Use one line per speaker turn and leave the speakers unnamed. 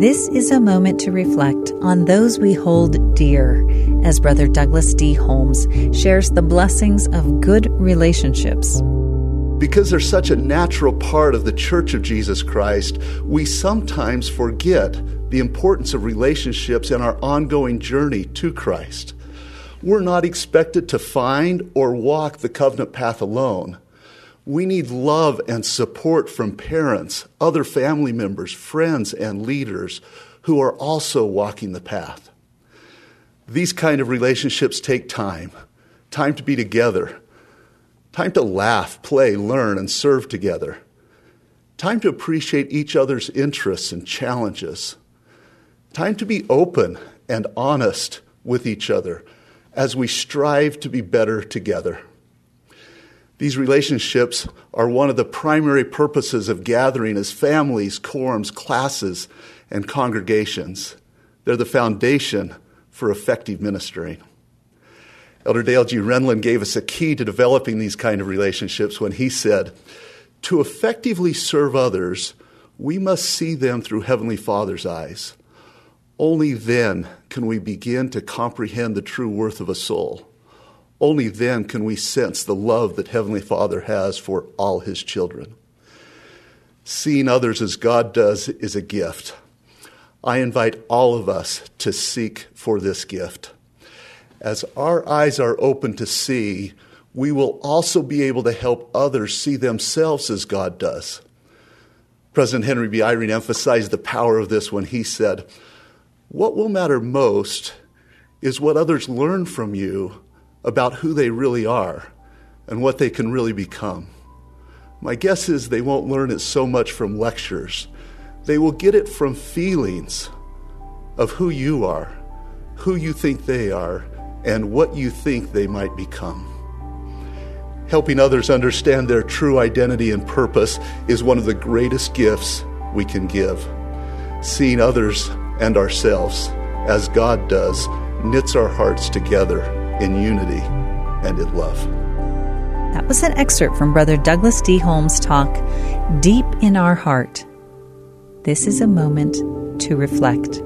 This is a moment to reflect on those we hold dear as Brother Douglas D. Holmes shares the blessings of good relationships.
Because they're such a natural part of the Church of Jesus Christ, we sometimes forget the importance of relationships in our ongoing journey to Christ. We're not expected to find or walk the covenant path alone. We need love and support from parents, other family members, friends, and leaders who are also walking the path. These kind of relationships take time time to be together, time to laugh, play, learn, and serve together, time to appreciate each other's interests and challenges, time to be open and honest with each other as we strive to be better together. These relationships are one of the primary purposes of gathering as families, quorums, classes, and congregations. They're the foundation for effective ministering. Elder Dale G. Renlund gave us a key to developing these kind of relationships when he said, To effectively serve others, we must see them through Heavenly Father's eyes. Only then can we begin to comprehend the true worth of a soul. Only then can we sense the love that Heavenly Father has for all His children. Seeing others as God does is a gift. I invite all of us to seek for this gift. As our eyes are open to see, we will also be able to help others see themselves as God does. President Henry B. Eyring emphasized the power of this when he said, What will matter most is what others learn from you about who they really are and what they can really become. My guess is they won't learn it so much from lectures. They will get it from feelings of who you are, who you think they are, and what you think they might become. Helping others understand their true identity and purpose is one of the greatest gifts we can give. Seeing others and ourselves as God does knits our hearts together in unity and in love.
That was an excerpt from Brother Douglas D. Holmes' talk, Deep in Our Heart. This is a moment to reflect.